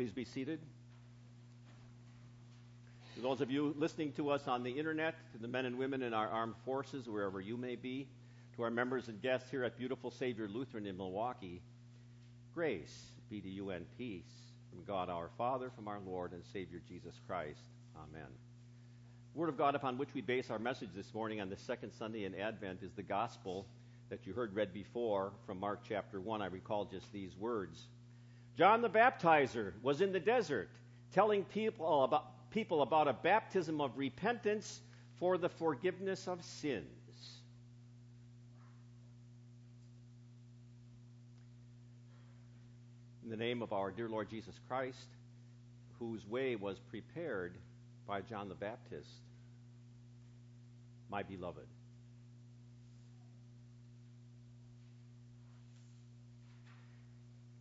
Please be seated. To those of you listening to us on the internet, to the men and women in our armed forces, wherever you may be, to our members and guests here at beautiful Savior Lutheran in Milwaukee, grace be to you and peace from God our Father, from our Lord and Savior Jesus Christ. Amen. Word of God upon which we base our message this morning on the second Sunday in Advent is the gospel that you heard read before from Mark chapter 1. I recall just these words. John the Baptizer was in the desert telling people about, people about a baptism of repentance for the forgiveness of sins. In the name of our dear Lord Jesus Christ, whose way was prepared by John the Baptist, my beloved.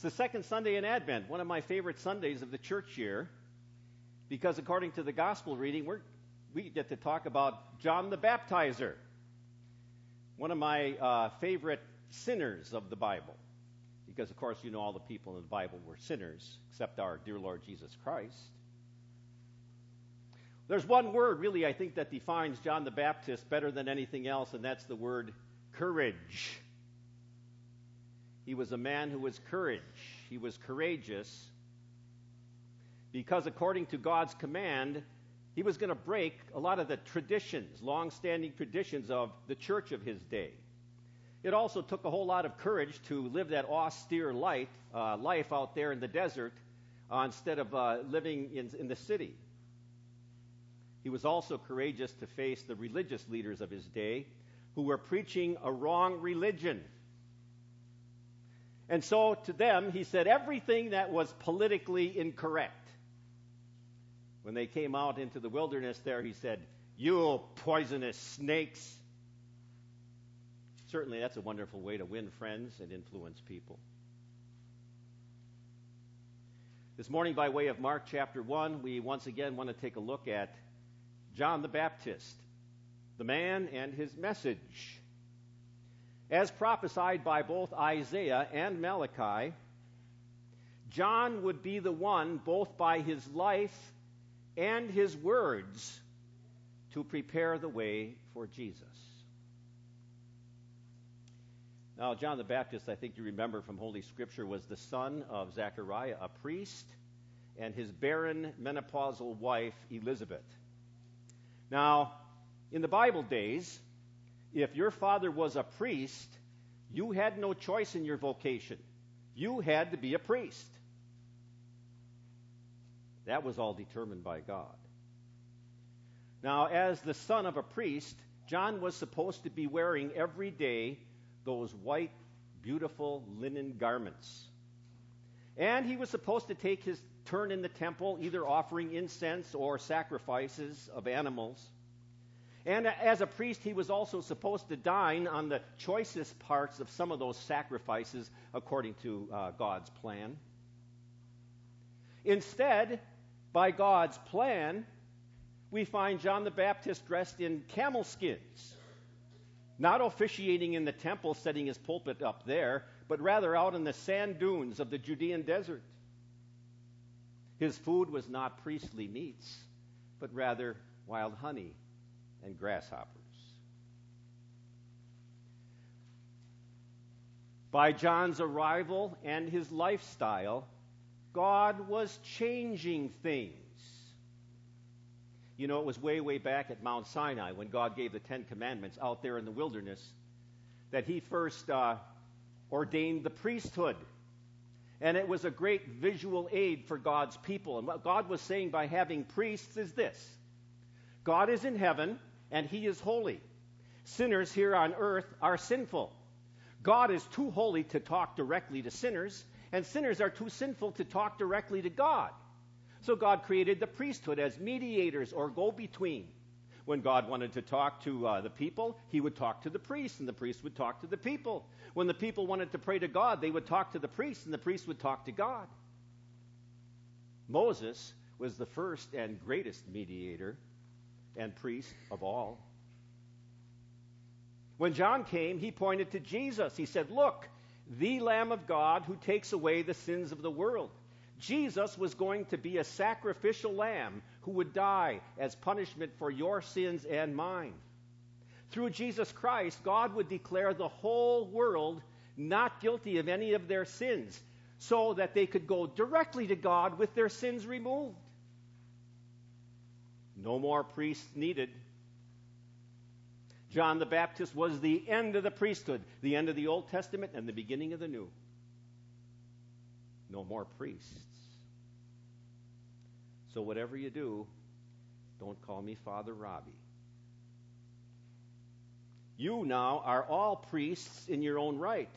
It's the second Sunday in Advent, one of my favorite Sundays of the church year, because according to the gospel reading, we get to talk about John the Baptizer, one of my uh, favorite sinners of the Bible. Because, of course, you know all the people in the Bible were sinners, except our dear Lord Jesus Christ. There's one word, really, I think, that defines John the Baptist better than anything else, and that's the word courage. He was a man who was courage. He was courageous because, according to God's command, he was going to break a lot of the traditions, long standing traditions of the church of his day. It also took a whole lot of courage to live that austere life, uh, life out there in the desert uh, instead of uh, living in, in the city. He was also courageous to face the religious leaders of his day who were preaching a wrong religion. And so to them, he said everything that was politically incorrect. When they came out into the wilderness there, he said, You poisonous snakes. Certainly, that's a wonderful way to win friends and influence people. This morning, by way of Mark chapter 1, we once again want to take a look at John the Baptist, the man and his message. As prophesied by both Isaiah and Malachi, John would be the one, both by his life and his words, to prepare the way for Jesus. Now, John the Baptist, I think you remember from Holy Scripture, was the son of Zechariah, a priest, and his barren menopausal wife, Elizabeth. Now, in the Bible days, if your father was a priest, you had no choice in your vocation. You had to be a priest. That was all determined by God. Now, as the son of a priest, John was supposed to be wearing every day those white, beautiful linen garments. And he was supposed to take his turn in the temple, either offering incense or sacrifices of animals. And as a priest, he was also supposed to dine on the choicest parts of some of those sacrifices according to uh, God's plan. Instead, by God's plan, we find John the Baptist dressed in camel skins, not officiating in the temple, setting his pulpit up there, but rather out in the sand dunes of the Judean desert. His food was not priestly meats, but rather wild honey and grasshoppers. By John's arrival and his lifestyle, God was changing things. You know, it was way, way back at Mount Sinai when God gave the Ten Commandments out there in the wilderness that he first uh, ordained the priesthood. And it was a great visual aid for God's people. And what God was saying by having priests is this God is in heaven, and he is holy. Sinners here on earth are sinful. God is too holy to talk directly to sinners, and sinners are too sinful to talk directly to God. So God created the priesthood as mediators or go between. When God wanted to talk to uh, the people, he would talk to the priest, and the priest would talk to the people. When the people wanted to pray to God, they would talk to the priest, and the priest would talk to God. Moses was the first and greatest mediator and priest of all. When John came, he pointed to Jesus. He said, Look, the Lamb of God who takes away the sins of the world. Jesus was going to be a sacrificial lamb who would die as punishment for your sins and mine. Through Jesus Christ, God would declare the whole world not guilty of any of their sins so that they could go directly to God with their sins removed. No more priests needed. John the Baptist was the end of the priesthood, the end of the Old Testament and the beginning of the New. No more priests. So, whatever you do, don't call me Father Robbie. You now are all priests in your own right.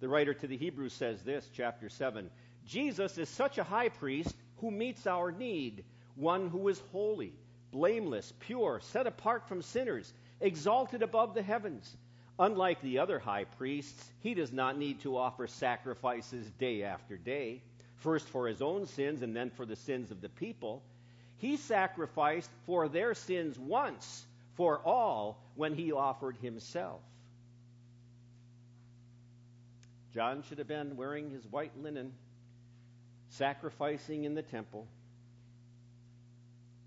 The writer to the Hebrews says this, chapter 7 Jesus is such a high priest who meets our need, one who is holy, blameless, pure, set apart from sinners, exalted above the heavens. Unlike the other high priests, he does not need to offer sacrifices day after day first for his own sins and then for the sins of the people. He sacrificed for their sins once for all when he offered himself. John should have been wearing his white linen, sacrificing in the temple.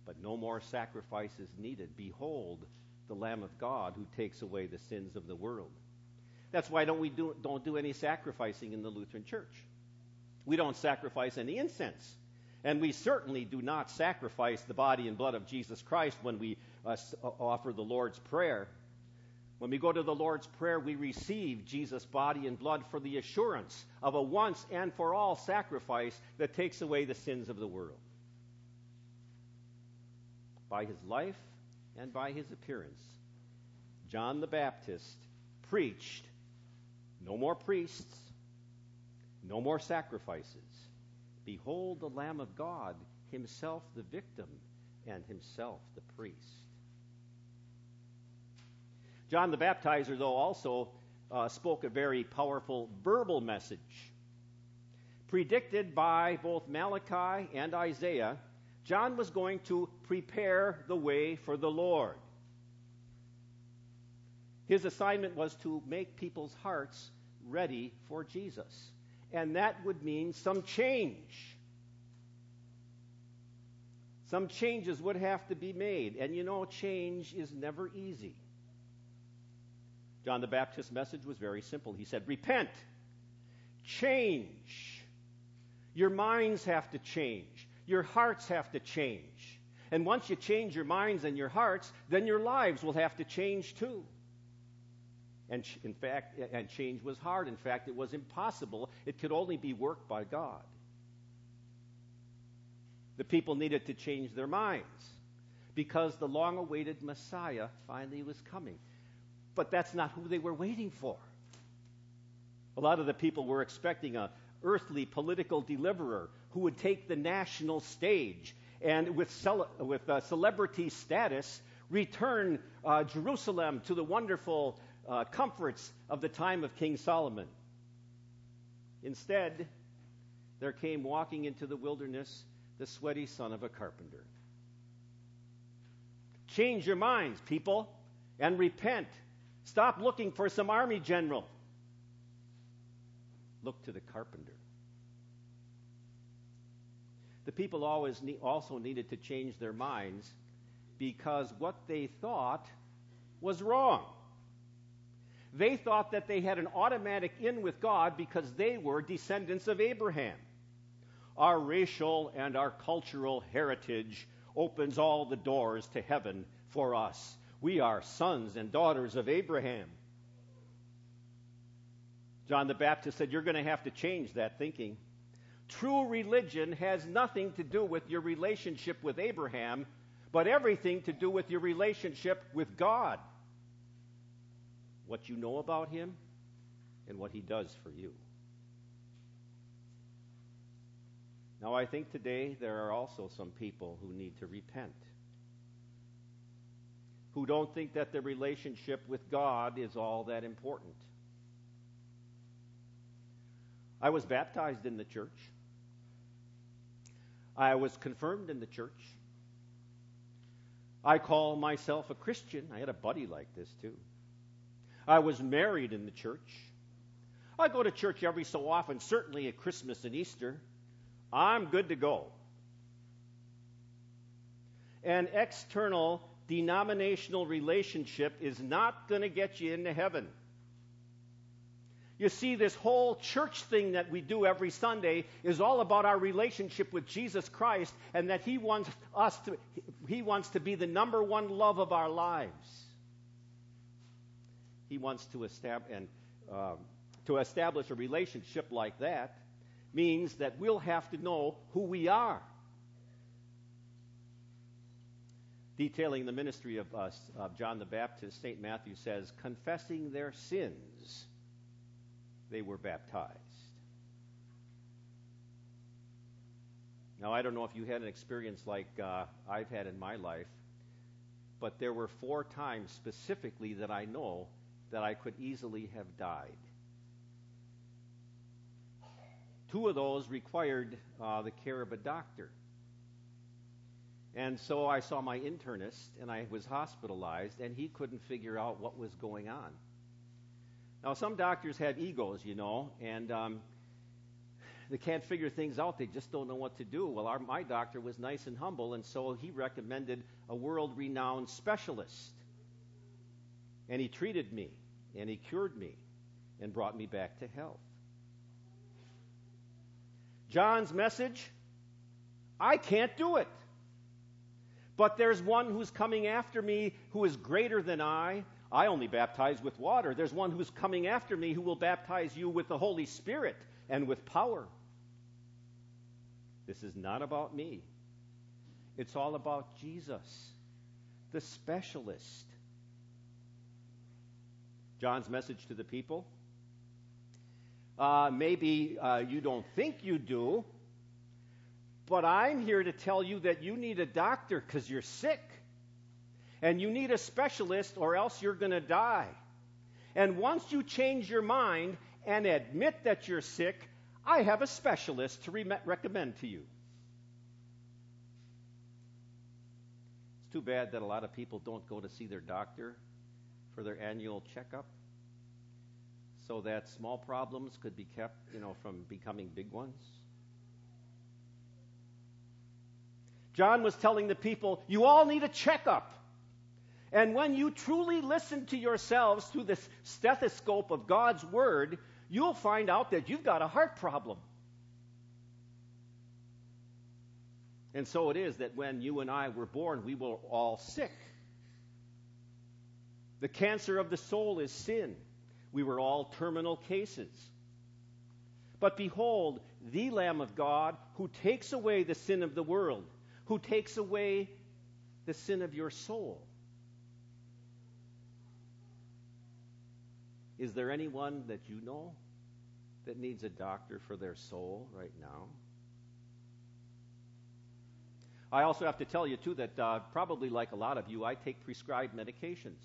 But no more sacrifices needed. Behold, the Lamb of God who takes away the sins of the world. That's why don't we do, don't do any sacrificing in the Lutheran Church. We don't sacrifice any incense. And we certainly do not sacrifice the body and blood of Jesus Christ when we uh, uh, offer the Lord's Prayer. When we go to the Lord's Prayer, we receive Jesus' body and blood for the assurance of a once and for all sacrifice that takes away the sins of the world. By his life and by his appearance, John the Baptist preached no more priests, no more sacrifices. Behold the Lamb of God, himself the victim, and himself the priest. John the Baptizer, though, also uh, spoke a very powerful verbal message. Predicted by both Malachi and Isaiah, John was going to prepare the way for the Lord. His assignment was to make people's hearts ready for Jesus and that would mean some change. Some changes would have to be made. And you know, change is never easy. John the Baptist's message was very simple. He said, Repent, change. Your minds have to change, your hearts have to change. And once you change your minds and your hearts, then your lives will have to change too. And in fact, and change was hard. In fact, it was impossible. It could only be worked by God. The people needed to change their minds because the long awaited Messiah finally was coming. But that's not who they were waiting for. A lot of the people were expecting a earthly political deliverer who would take the national stage and with, with uh, celebrity status return uh, Jerusalem to the wonderful uh, comforts of the time of King Solomon. Instead, there came walking into the wilderness the sweaty son of a carpenter. Change your minds, people, and repent. Stop looking for some army general. Look to the carpenter. The people always ne- also needed to change their minds because what they thought was wrong. They thought that they had an automatic in with God because they were descendants of Abraham. Our racial and our cultural heritage opens all the doors to heaven for us. We are sons and daughters of Abraham. John the Baptist said, You're going to have to change that thinking. True religion has nothing to do with your relationship with Abraham, but everything to do with your relationship with God what you know about him and what he does for you. Now, I think today there are also some people who need to repent, who don't think that their relationship with God is all that important. I was baptized in the church. I was confirmed in the church. I call myself a Christian. I had a buddy like this, too. I was married in the church. I go to church every so often, certainly at Christmas and Easter. I'm good to go. An external denominational relationship is not going to get you into heaven. You see, this whole church thing that we do every Sunday is all about our relationship with Jesus Christ and that He wants us to, He wants to be the number one love of our lives. He wants to establish, and um, to establish a relationship like that means that we'll have to know who we are. Detailing the ministry of, of John the Baptist, St. Matthew says, confessing their sins they were baptized. Now, I don't know if you had an experience like uh, I've had in my life, but there were four times specifically that I know that I could easily have died. Two of those required uh, the care of a doctor. And so I saw my internist, and I was hospitalized, and he couldn't figure out what was going on. Now, some doctors have egos, you know, and um, they can't figure things out. They just don't know what to do. Well, our, my doctor was nice and humble, and so he recommended a world renowned specialist. And he treated me, and he cured me, and brought me back to health. John's message I can't do it. But there's one who's coming after me who is greater than I, I only baptize with water. There's one who's coming after me who will baptize you with the Holy Spirit and with power. This is not about me. It's all about Jesus, the specialist. John's message to the people uh, maybe uh, you don't think you do, but I'm here to tell you that you need a doctor because you're sick. And you need a specialist, or else you're going to die. And once you change your mind and admit that you're sick, I have a specialist to re- recommend to you. It's too bad that a lot of people don't go to see their doctor for their annual checkup so that small problems could be kept, you know, from becoming big ones. John was telling the people, you all need a checkup. And when you truly listen to yourselves through the stethoscope of God's Word, you'll find out that you've got a heart problem. And so it is that when you and I were born, we were all sick. The cancer of the soul is sin. We were all terminal cases. But behold, the Lamb of God who takes away the sin of the world, who takes away the sin of your soul. Is there anyone that you know that needs a doctor for their soul right now? I also have to tell you, too, that uh, probably like a lot of you, I take prescribed medications.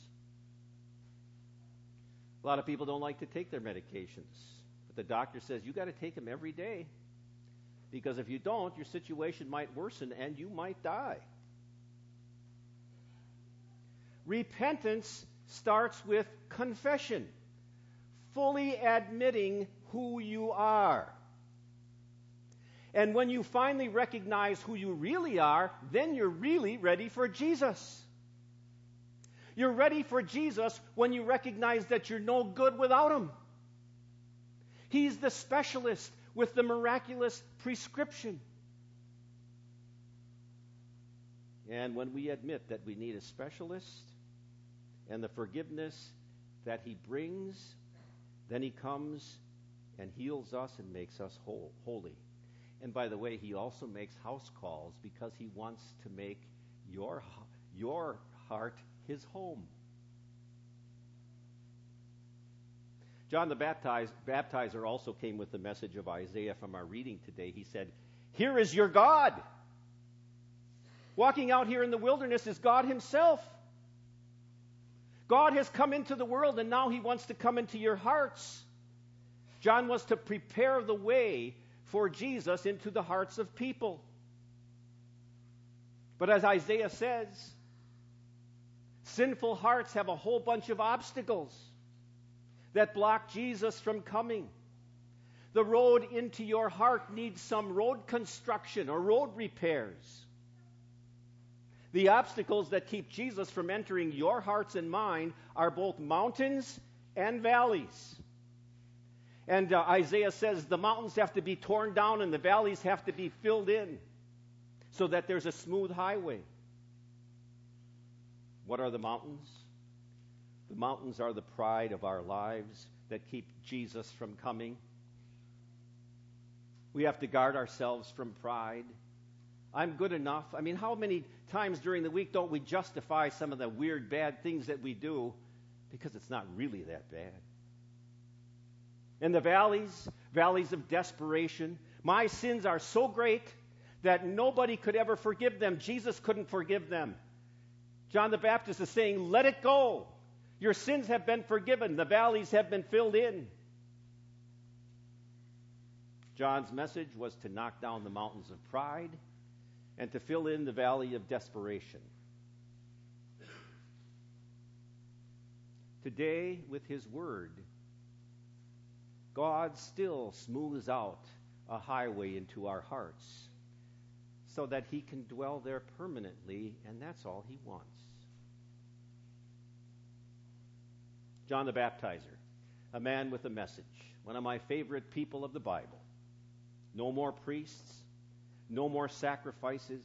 A lot of people don't like to take their medications, but the doctor says you got to take them every day because if you don't, your situation might worsen and you might die. Repentance starts with confession fully admitting who you are. And when you finally recognize who you really are, then you're really ready for Jesus. You're ready for Jesus when you recognize that you're no good without Him. He's the specialist with the miraculous prescription. And when we admit that we need a specialist and the forgiveness that He brings then he comes and heals us and makes us whole, holy. And by the way, he also makes house calls because he wants to make your, your heart his home. John the baptizer also came with the message of Isaiah from our reading today. He said, Here is your God. Walking out here in the wilderness is God Himself. God has come into the world and now he wants to come into your hearts. John was to prepare the way for Jesus into the hearts of people. But as Isaiah says, sinful hearts have a whole bunch of obstacles that block Jesus from coming. The road into your heart needs some road construction or road repairs. The obstacles that keep Jesus from entering your hearts and mine are both mountains and valleys. And uh, Isaiah says the mountains have to be torn down and the valleys have to be filled in so that there's a smooth highway. What are the mountains? The mountains are the pride of our lives that keep Jesus from coming. We have to guard ourselves from pride. I'm good enough. I mean, how many times during the week don't we justify some of the weird, bad things that we do because it's not really that bad? In the valleys, valleys of desperation, my sins are so great that nobody could ever forgive them. Jesus couldn't forgive them. John the Baptist is saying, Let it go. Your sins have been forgiven, the valleys have been filled in. John's message was to knock down the mountains of pride and to fill in the valley of desperation. Today, with His Word, God still smooths out a highway into our hearts so that He can dwell there permanently, and that's all He wants. John the Baptizer, a man with a message, one of my favorite people of the Bible. No more priests, no more sacrifices.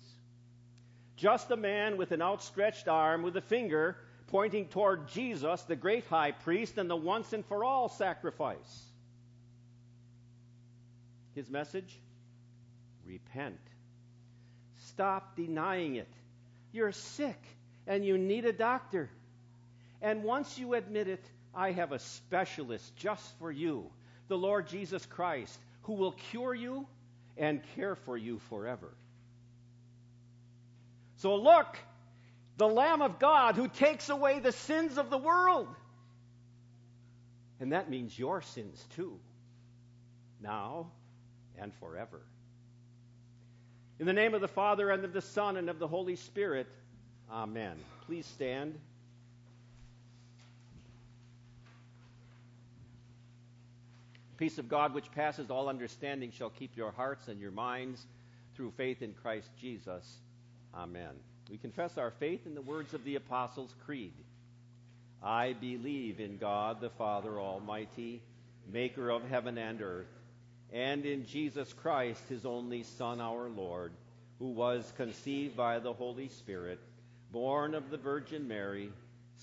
Just a man with an outstretched arm with a finger pointing toward Jesus, the great high priest, and the once and for all sacrifice. His message? Repent. Stop denying it. You're sick and you need a doctor. And once you admit it, I have a specialist just for you the Lord Jesus Christ, who will cure you and care for you forever. So look, the Lamb of God who takes away the sins of the world. And that means your sins too, now and forever. In the name of the Father, and of the Son, and of the Holy Spirit, Amen. Please stand. Peace of God, which passes all understanding, shall keep your hearts and your minds through faith in Christ Jesus. Amen. We confess our faith in the words of the Apostles' Creed. I believe in God the Father Almighty, maker of heaven and earth, and in Jesus Christ, his only Son, our Lord, who was conceived by the Holy Spirit, born of the Virgin Mary,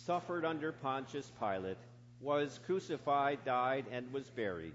suffered under Pontius Pilate, was crucified, died, and was buried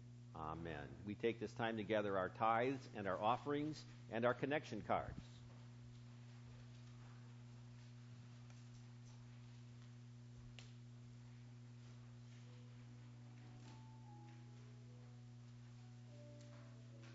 Amen. We take this time to gather our tithes and our offerings and our connection cards.